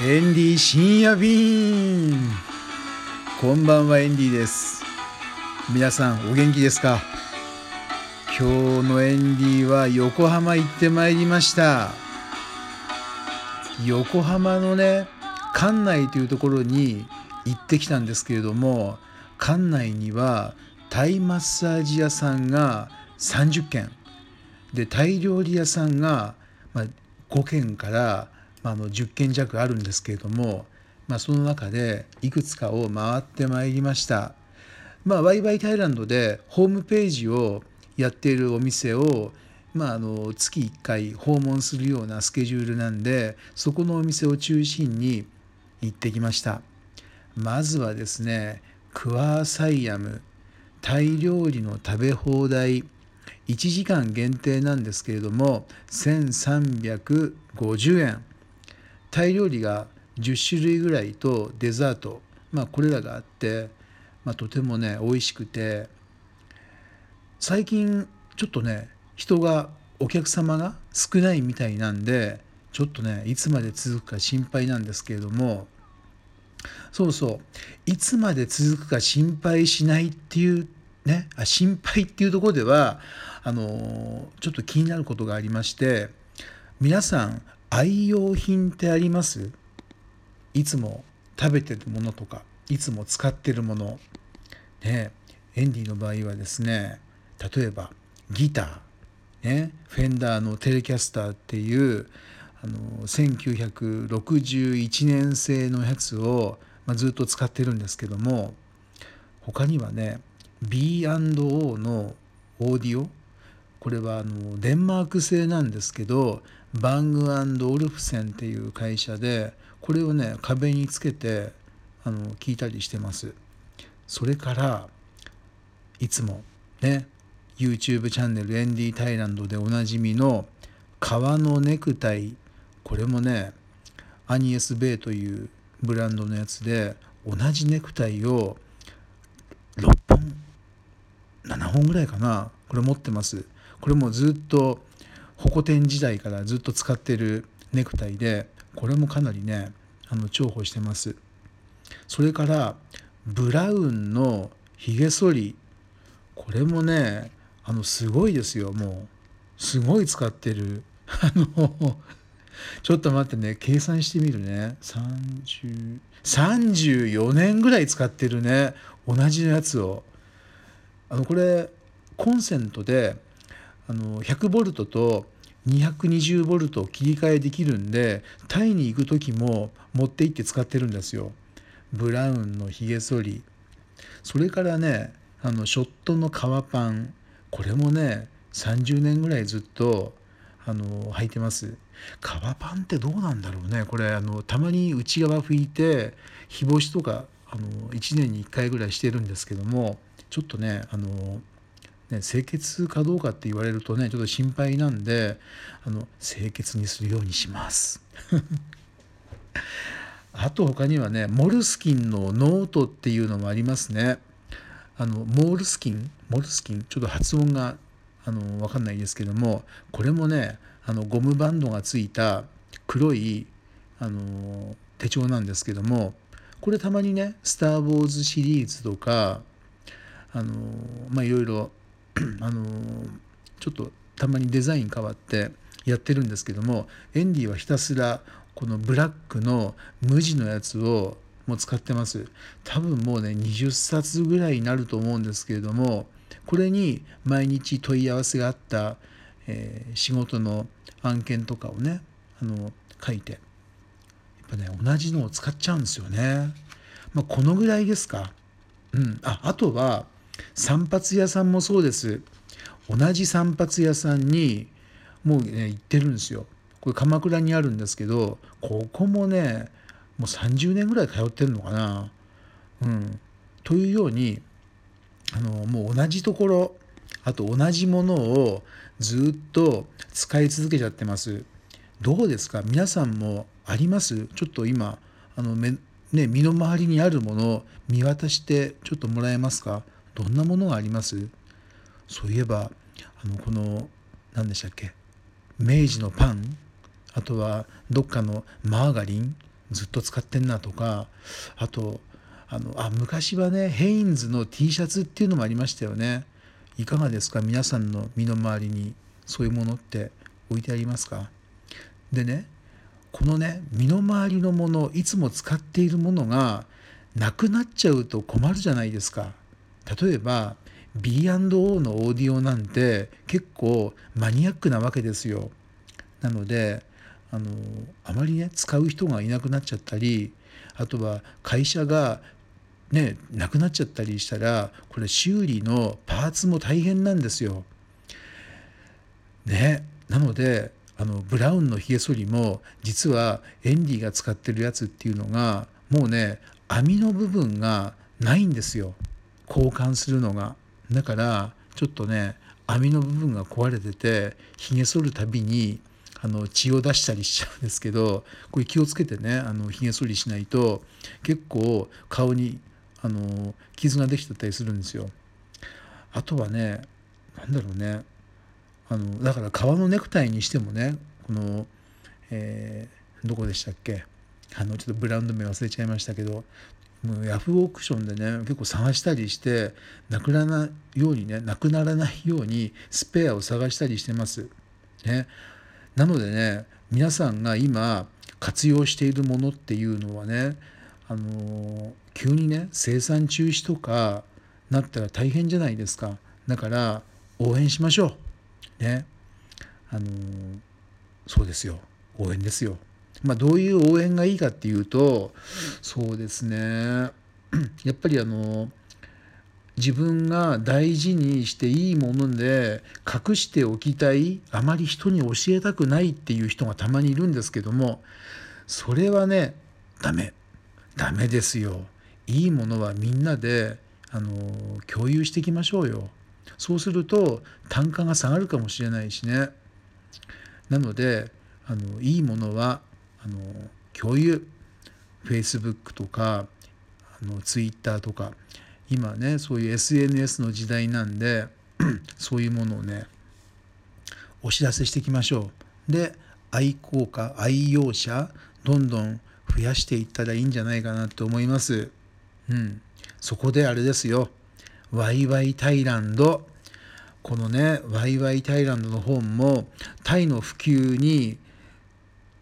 エンディ深夜便。こんばんはエンディです。皆さんお元気ですか？今日のエンディは横浜行ってまいりました。横浜のね館内というところに行ってきたんですけれども館内にはタイマッサージ屋さんが30軒。でタイ料理屋さんが、ま、5軒からまあの10件弱あるんですけれども、まあ、その中でいくつかを回ってまいりました。まあ、ワイワイタイランドでホームページをやっているお店を、まあ、あの月1回訪問するようなスケジュールなんでそこのお店を中心に行ってきました。まずはですねクワーサイアムタイ料理の食べ放題。1時間限定なんですけれども1350円。タイ料理が10種類ぐらいとデザート、まあ、これらがあって、まあ、とてもね美味しくて。最近ちょっとね人がお客様が少ないみたいなんでちょっとねいつまで続くか心配なんですけれども。そうそう。いつまで続くか心配しないっていうねあ心配っていうところではあのちょっと気になることがありまして。皆さん愛用品ってあります？いつも食べてるものとかいつも使ってるもの。ねエンディの場合はですね例えばギター。ねフェンダーのテレキャスターっていうあの1961年製のやつを、まあ、ずっと使ってるんですけども他にはね B&O のオーディオ。これはあのデンマーク製なんですけどバングオルフセンっていう会社でこれをね壁につけてあの聞いたりしてます。それからいつもね YouTube チャンネルエンディタイランドでおなじみの革のネクタイ。これもねアニエス・ベイというブランドのやつで同じネクタイを6本7本ぐらいかなこれ持ってます。これもずっとホコ天時代からずっと使ってるネクタイでこれもかなりねあの重宝してます。それからブラウンのひげ剃り。これもねあのすごいですよ。もうすごい使ってる。あのちょっと待ってね。計算してみるね。30 34年ぐらい使ってるね。同じやつを。あのこれコンセントであの100ボルトと220ボルト切り替えできるんでタイに行く時も持って行って使ってるんですよ。ブラウンのひげ剃り。それからねあのショットの革パン。これもね30年ぐらいずっとあの履いてます。革パンってどうなんだろうね。これあのたまに内側拭いて日干しとかあの1年に1回ぐらいしてるんですけどもちょっとねあのね、清潔かどうかって言われるとねちょっと心配なんであの清潔にするようにします。あと他にはねモルスキンのノートっていうのもありますね。あのモールスキン？モルスキン？ちょっと発音があの分かんないですけどもこれもねあのゴムバンドがついた黒いあの手帳なんですけどもこれたまにね「スター・ウォーズ」シリーズとかあのまあいろいろ あのちょっとたまにデザイン変わってやってるんですけどもエンディはひたすらこのブラックの無地のやつをもう使ってます多分もうね20冊ぐらいになると思うんですけれどもこれに毎日問い合わせがあった、えー、仕事の案件とかをねあの書いてやっぱね同じのを使っちゃうんですよね。まあ、このぐらいですか。うん、ああとは散髪屋さんもそうです。同じ散髪屋さんにもうね行ってるんですよ。これ鎌倉にあるんですけどここもねもう30年ぐらい通ってるのかな。うん。というようにあのもう同じところあと同じものをずっと使い続けちゃってます。どうですか？皆さんもあります？ちょっと今あの、ね、身の回りにあるものを見渡してちょっともらえますか？どんなものがあります？そういえばあのこの何でしたっけ？明治のパンあとはどっかのマーガリンずっと使ってんなとかあとあのあ昔はねヘインズの T シャツっていうのもありましたよね。いかがですか？皆さんの身の回りにそういうものって置いてありますか？でねこのね身の回りのものいつも使っているものがなくなっちゃうと困るじゃないですか。例えば B&O のオーディオなんて結構マニアックなわけですよなのであのあまりね使う人がいなくなっちゃったりあとは会社がねなくなっちゃったりしたらこれ修理のパーツも大変なんですよ。ねなのであのブラウンのひげ剃りも実はエンディが使ってるやつっていうのがもうね網の部分がないんですよ交換するのが。だからちょっとね網の部分が壊れててひげ剃るたびにあの血を出したりしちゃうんですけどこれ気をつけてねあのひげ剃りしないと結構顔にあの傷ができちゃったりするんですよ。あとはね何だろうねあのだから革のネクタイにしてもねこの、えー、どこでしたっけ？あのちょっとブランド名忘れちゃいましたけどヤフーオークションでね結構探したりしてなくならないようにねなくならないようにスペアを探したりしてます。ね、なのでね皆さんが今活用しているものっていうのはねあの急にね生産中止とかなったら大変じゃないですか。だから応援しましょう。ね。あのそうですよ。応援ですよ。まあどういう応援がいいかっていうとそうですね。やっぱりあの自分が大事にしていいもので隠しておきたいあまり人に教えたくないっていう人がたまにいるんですけどもそれはねダメ。ダメですよ。いいものはみんなであの共有していきましょうよ。そうすると単価が下がるかもしれないしね。なのであのいいものはあの共有。Facebook とかあの Twitter とか。今ねそういう SNS の時代なんで そういうものをねお知らせしていきましょう。で愛好家愛用者どんどん増やしていったらいいんじゃないかなと思います。うん。そこであれですよ。ワイワイタイランドこのねワイワイタイランドの本もタイの普及に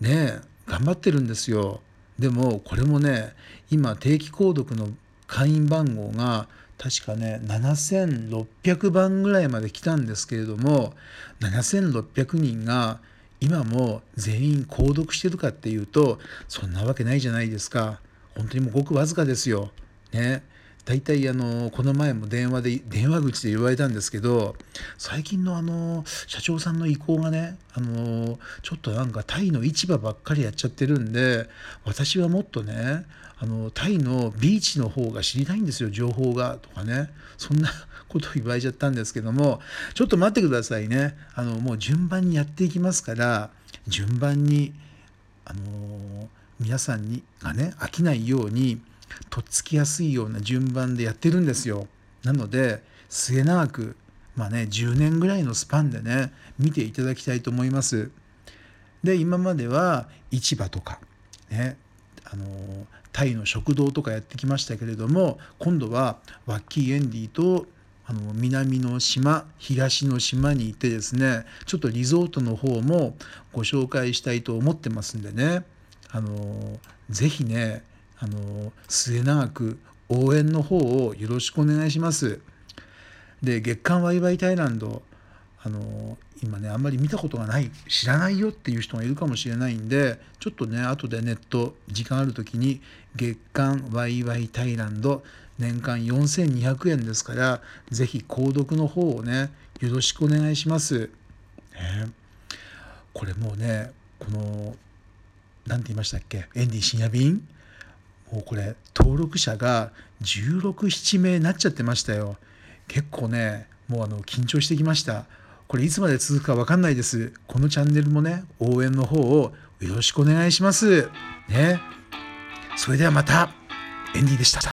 ね頑張ってるんですよ。でもこれもね今定期購読の会員番号が確かね7600番ぐらいまで来たんですけれども7600人が今も全員購読してるかっていうとそんなわけないじゃないですか。本当にもうごくわずかですよ。ね。大体あのこの前も電話で電話口で言われたんですけど最近のあの社長さんの意向がねあのちょっとなんかタイの市場ばっかりやっちゃってるんで私はもっとねあのタイのビーチの方が知りたいんですよ情報がとかねそんなことを言われちゃったんですけどもちょっと待ってくださいね。あのもう順番にやっていきますから順番にあの皆さんにがね飽きないようにとっつきやすいような順番でやってるんですよ。なので末永くまあね10年ぐらいのスパンでね見ていただきたいと思います。で今までは市場とかねあのタイの食堂とかやってきましたけれども今度はワッキーエンディとあの南の島東の島に行ってですねちょっとリゾートの方もご紹介したいと思ってますんでねあのぜひねあの末永く応援の方をよろしくお願いします。で月刊ワイワイタイランドあの今ねあんまり見たことがない知らないよっていう人がいるかもしれないんでちょっとね後でネット時間ある時に月刊ワイワイタイランド年間4200円ですから是非購読の方をねよろしくお願いします。ね、これもうねこの何て言いましたっけエンディ深夜便もうこれ登録者が1617名になっちゃってましたよ。結構ねもうあの緊張してきました。これいつまで続くか分かんないです。このチャンネルもね応援の方をよろしくお願いします。ね。それではまたエンディでした。